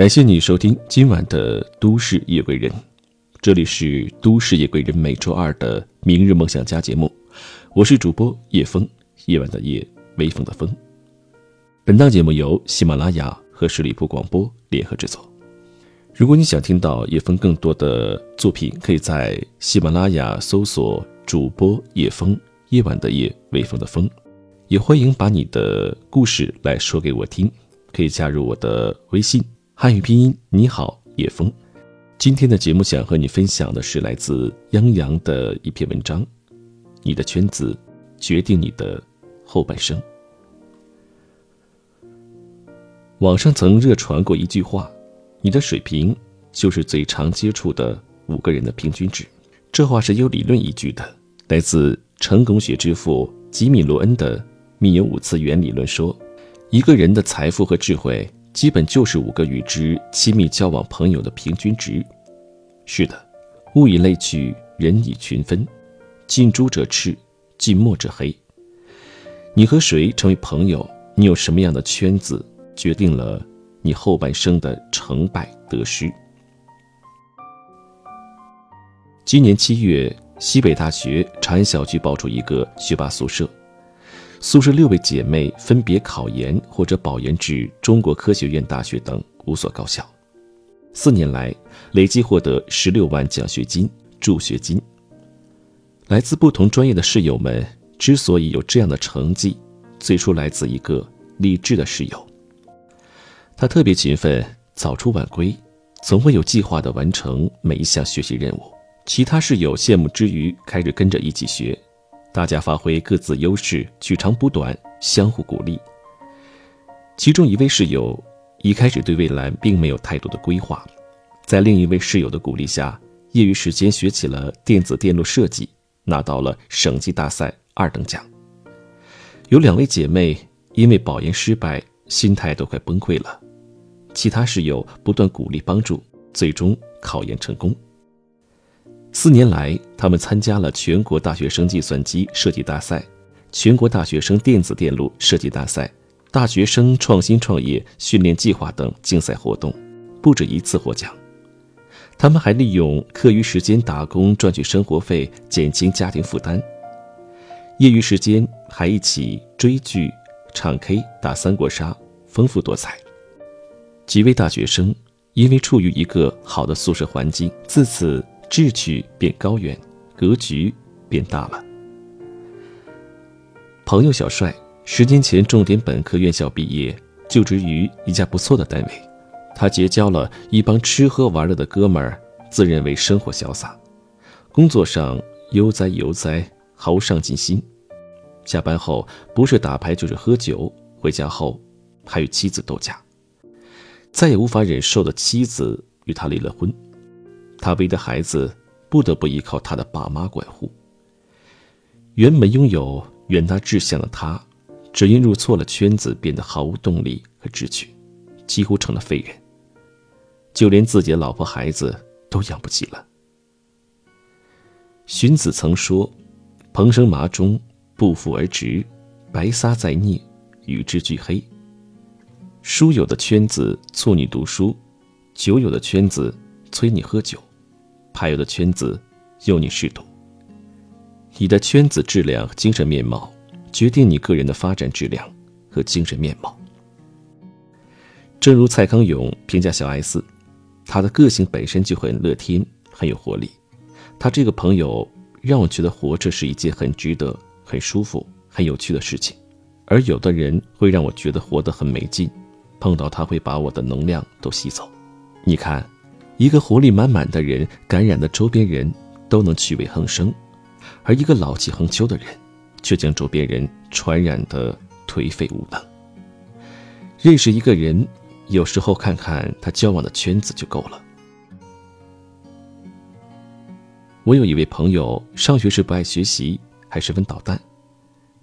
感谢你收听今晚的《都市夜归人》，这里是《都市夜归人》每周二的明日梦想家节目，我是主播叶风，夜晚的夜，微风的风。本档节目由喜马拉雅和十里铺广播联合制作。如果你想听到叶枫更多的作品，可以在喜马拉雅搜索主播叶枫，夜晚的夜，微风的风。也欢迎把你的故事来说给我听，可以加入我的微信。汉语拼音，你好，叶枫。今天的节目想和你分享的是来自央洋的一篇文章。你的圈子决定你的后半生。网上曾热传过一句话：“你的水平就是最常接触的五个人的平均值。”这话是有理论依据的，来自成功学之父吉米·罗恩的密友五次元理论说，一个人的财富和智慧。基本就是五个与之亲密交往朋友的平均值。是的，物以类聚，人以群分，近朱者赤，近墨者黑。你和谁成为朋友，你有什么样的圈子，决定了你后半生的成败得失。今年七月，西北大学长安校区爆出一个学霸宿舍。宿舍六位姐妹分别考研或者保研至中国科学院大学等五所高校，四年来累计获得十六万奖学金、助学金。来自不同专业的室友们之所以有这样的成绩，最初来自一个励志的室友。他特别勤奋，早出晚归，总会有计划地完成每一项学习任务。其他室友羡慕之余，开始跟着一起学。大家发挥各自优势，取长补短，相互鼓励。其中一位室友一开始对未来并没有太多的规划，在另一位室友的鼓励下，业余时间学起了电子电路设计，拿到了省级大赛二等奖。有两位姐妹因为保研失败，心态都快崩溃了，其他室友不断鼓励帮助，最终考研成功。四年来，他们参加了全国大学生计算机设计大赛、全国大学生电子电路设计大赛、大学生创新创业训练计划等竞赛活动，不止一次获奖。他们还利用课余时间打工赚取生活费，减轻家庭负担。业余时间还一起追剧、唱 K、打三国杀，丰富多彩。几位大学生因为处于一个好的宿舍环境，自此。志趣变高远，格局变大了。朋友小帅十年前重点本科院校毕业，就职于一家不错的单位。他结交了一帮吃喝玩乐的哥们儿，自认为生活潇洒，工作上悠哉悠哉，毫无上进心。下班后不是打牌就是喝酒，回家后还与妻子斗架，再也无法忍受的妻子与他离了婚。他为的孩子，不得不依靠他的爸妈管护。原本拥有远大志向的他，只因入错了圈子，变得毫无动力和志趣，几乎成了废人。就连自己的老婆孩子都养不起了。荀子曾说：“蓬生麻中，不复而直；白撒在涅，与之俱黑。”书友的圈子促你读书，酒友的圈子催你喝酒。还有的圈子，由你试图。你的圈子质量精神面貌，决定你个人的发展质量和精神面貌。正如蔡康永评价小 S，他的个性本身就很乐天，很有活力。他这个朋友让我觉得活着是一件很值得、很舒服、很有趣的事情。而有的人会让我觉得活得很没劲，碰到他会把我的能量都吸走。你看。一个活力满满的人，感染的周边人都能趣味横生；而一个老气横秋的人，却将周边人传染的颓废无能。认识一个人，有时候看看他交往的圈子就够了。我有一位朋友，上学时不爱学习，还十分捣蛋。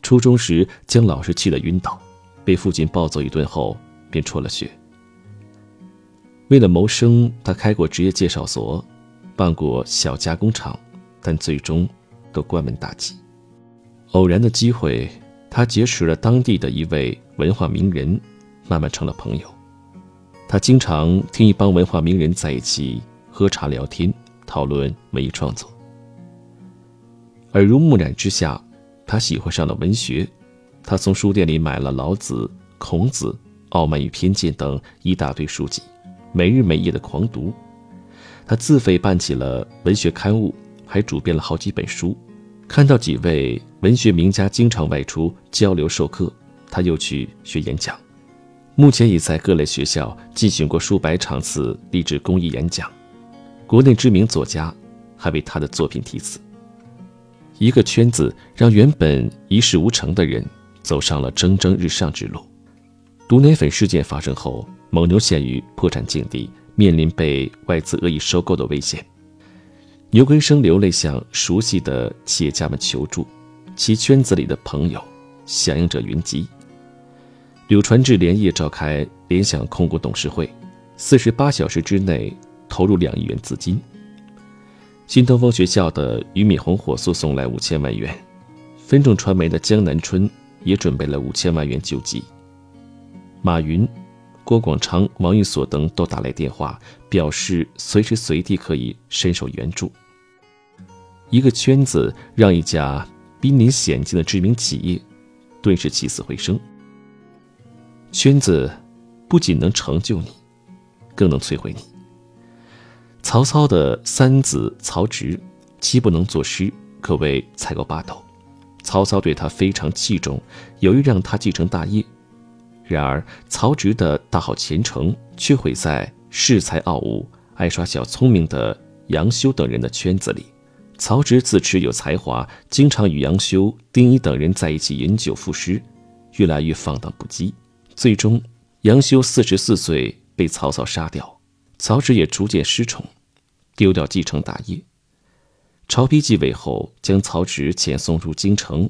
初中时将老师气得晕倒，被父亲暴揍一顿后，便辍了学。为了谋生，他开过职业介绍所，办过小加工厂，但最终都关门大吉。偶然的机会，他结识了当地的一位文化名人，慢慢成了朋友。他经常听一帮文化名人在一起喝茶聊天，讨论文艺创作。耳濡目染之下，他喜欢上了文学。他从书店里买了老子、孔子、《傲慢与偏见》等一大堆书籍，没日没夜的狂读。他自费办起了文学刊物，还主编了好几本书。看到几位文学名家经常外出交流授课，他又去学演讲。目前已在各类学校进行过数百场次励志公益演讲，国内知名作家还为他的作品题词。一个圈子让原本一事无成的人走上了蒸蒸日上之路。毒奶粉事件发生后，蒙牛陷于破产境地，面临被外资恶意收购的危险。牛根生流泪向熟悉的企业家们求助，其圈子里的朋友响应者云集。柳传志连夜召开联想控股董事会，四十八小时之内投入两亿元资金。新东方学校的俞敏洪火速送来五千万元，分众传媒的江南春也准备了五千万元救济。马云、郭广昌、王玉锁等都打来电话，表示随时随地可以伸手援助。一个圈子让一家濒临险境的知名企业顿时起死回生。圈子不仅能成就你，更能摧毁你。曹操的三子曹植，七不能作诗，可谓才高八斗。曹操对他非常器重，有意让他继承大业。然而，曹植的大好前程却毁在恃才傲物、爱耍小聪明的杨修等人的圈子里。曹植自持有才华，经常与杨修、丁仪等人在一起饮酒赋诗，越来越放荡不羁。最终，杨修四十四岁被曹操杀掉，曹植也逐渐失宠，丢掉继承大业。曹丕继位后，将曹植遣送入京城，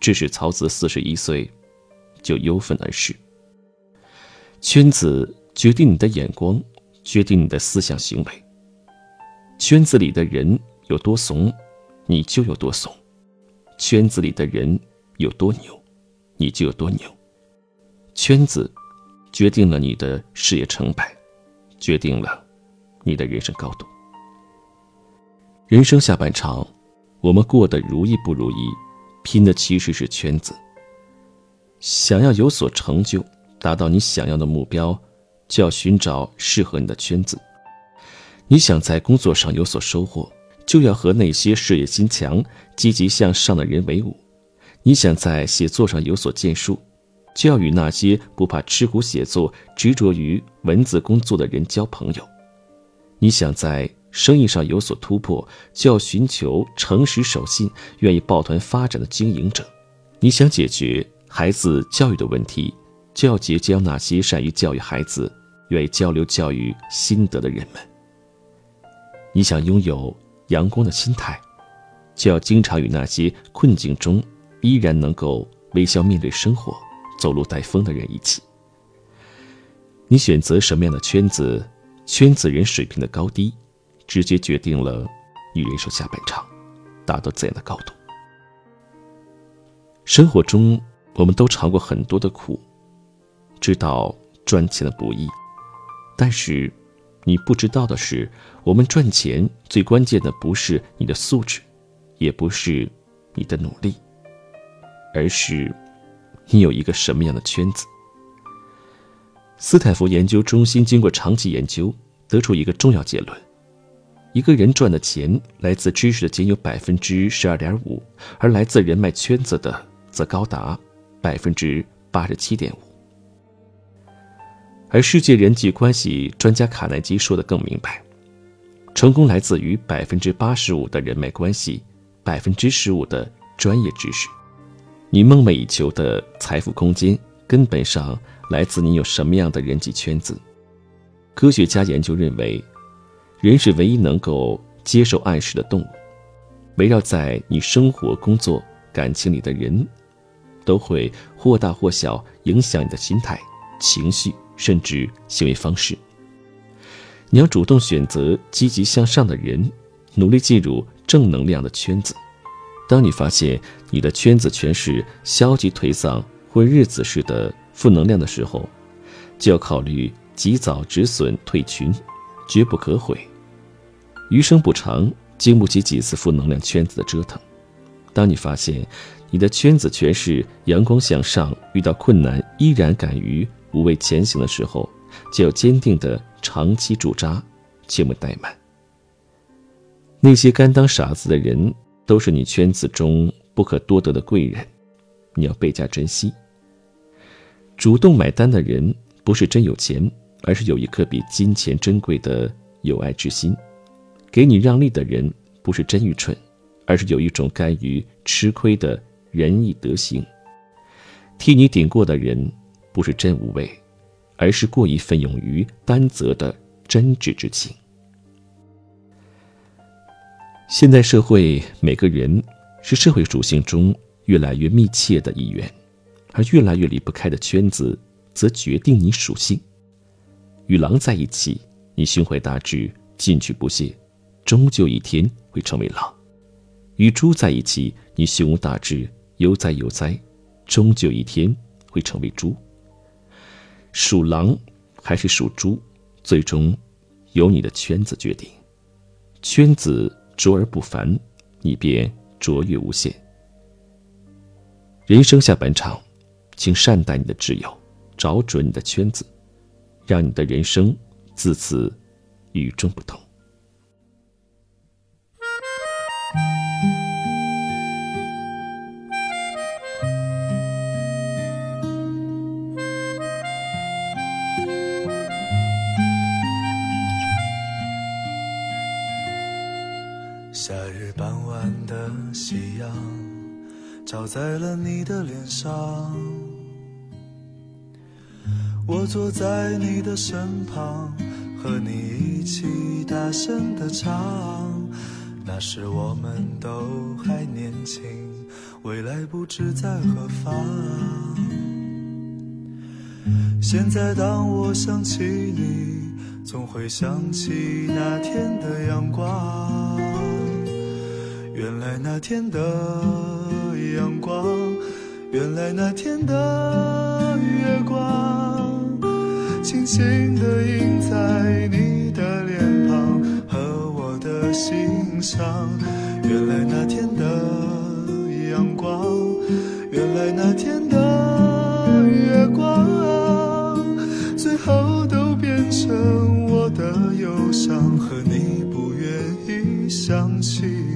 致使曹子四十一岁就忧愤而逝。圈子决定你的眼光，决定你的思想行为。圈子里的人有多怂，你就有多怂；圈子里的人有多牛，你就有多牛。圈子决定了你的事业成败，决定了你的人生高度。人生下半场，我们过得如意不如意，拼的其实是圈子。想要有所成就，达到你想要的目标，就要寻找适合你的圈子。你想在工作上有所收获，就要和那些事业心强、积极向上的人为伍。你想在写作上有所建树。就要与那些不怕吃苦写作、执着于文字工作的人交朋友。你想在生意上有所突破，就要寻求诚实守信、愿意抱团发展的经营者。你想解决孩子教育的问题，就要结交那些善于教育孩子、愿意交流教育心得的人们。你想拥有阳光的心态，就要经常与那些困境中依然能够微笑面对生活。走路带风的人一起。你选择什么样的圈子，圈子人水平的高低，直接决定了你人生下半场达到怎样的高度。生活中，我们都尝过很多的苦，知道赚钱的不易，但是你不知道的是，我们赚钱最关键的不是你的素质，也不是你的努力，而是。你有一个什么样的圈子？斯坦福研究中心经过长期研究，得出一个重要结论：一个人赚的钱来自知识的仅有百分之十二点五，而来自人脉圈子的则高达百分之八十七点五。而世界人际关系专家卡耐基说的更明白：成功来自于百分之八十五的人脉关系，百分之十五的专业知识。你梦寐以求的财富空间，根本上来自你有什么样的人际圈子。科学家研究认为，人是唯一能够接受暗示的动物。围绕在你生活、工作、感情里的人，都会或大或小影响你的心态、情绪，甚至行为方式。你要主动选择积极向上的人，努力进入正能量的圈子。当你发现你的圈子全是消极颓丧、混日子似的负能量的时候，就要考虑及早止损退群，绝不可悔。余生不长，经不起几次负能量圈子的折腾。当你发现你的圈子全是阳光向上，遇到困难依然敢于无畏前行的时候，就要坚定的长期驻扎，切莫怠慢。那些甘当傻子的人，都是你圈子中不可多得的贵人，你要倍加珍惜。主动买单的人，不是真有钱，而是有一颗比金钱珍贵的友爱之心；给你让利的人，不是真愚蠢，而是有一种甘于吃亏的仁义德行；替你顶过的人，不是真无畏，而是过于奋勇于担责的真挚之情。现代社会，每个人是社会属性中越来越密切的一员，而越来越离不开的圈子，则决定你属性。与狼在一起，你胸怀大志，进取不懈，终究一天会成为狼；与猪在一起，你胸无大志，悠哉悠哉，终究一天会成为猪。属狼还是属猪，最终由你的圈子决定。圈子。卓而不凡，你便卓越无限。人生下半场，请善待你的挚友，找准你的圈子，让你的人生自此与众不同。照在了你的脸上。我坐在你的身旁，和你一起大声的唱。那时我们都还年轻，未来不知在何方。现在当我想起你，总会想起那天的阳光。原来那天的阳光，原来那天的月光，轻轻地印在你的脸庞和我的心上。原来那天的阳光，原来那天的月光，最后都变成我的忧伤和你不愿意想起。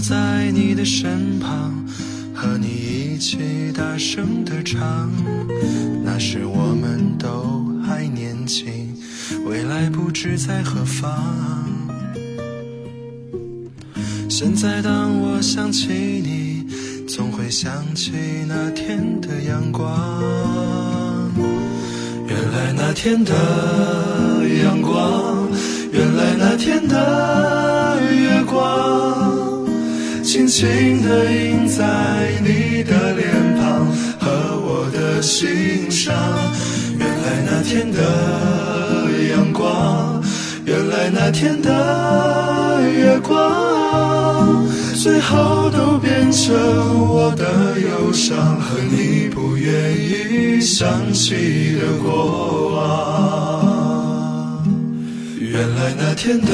在你的身旁，和你一起大声的唱。那时我们都还年轻，未来不知在何方。现在当我想起你，总会想起那天的阳光。原来那天的。阳光，原来那天的月光，轻轻地印在你的脸庞和我的心上。原来那天的阳光，原来那天的月光，最后都变成我的忧伤和你不愿意想起的过往。原来那天的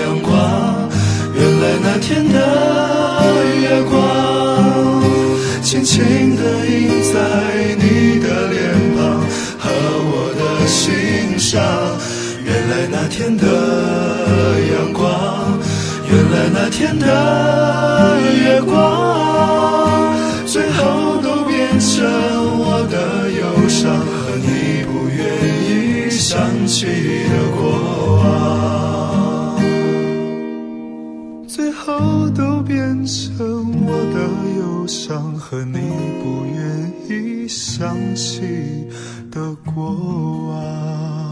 阳光，原来天的月光，轻轻地印在你的脸庞和我的心上。原来那天的阳光，原来那天的月光，最后都变成我的忧伤和你不愿意想起。的最后都变成我的忧伤和你不愿意想起的过往。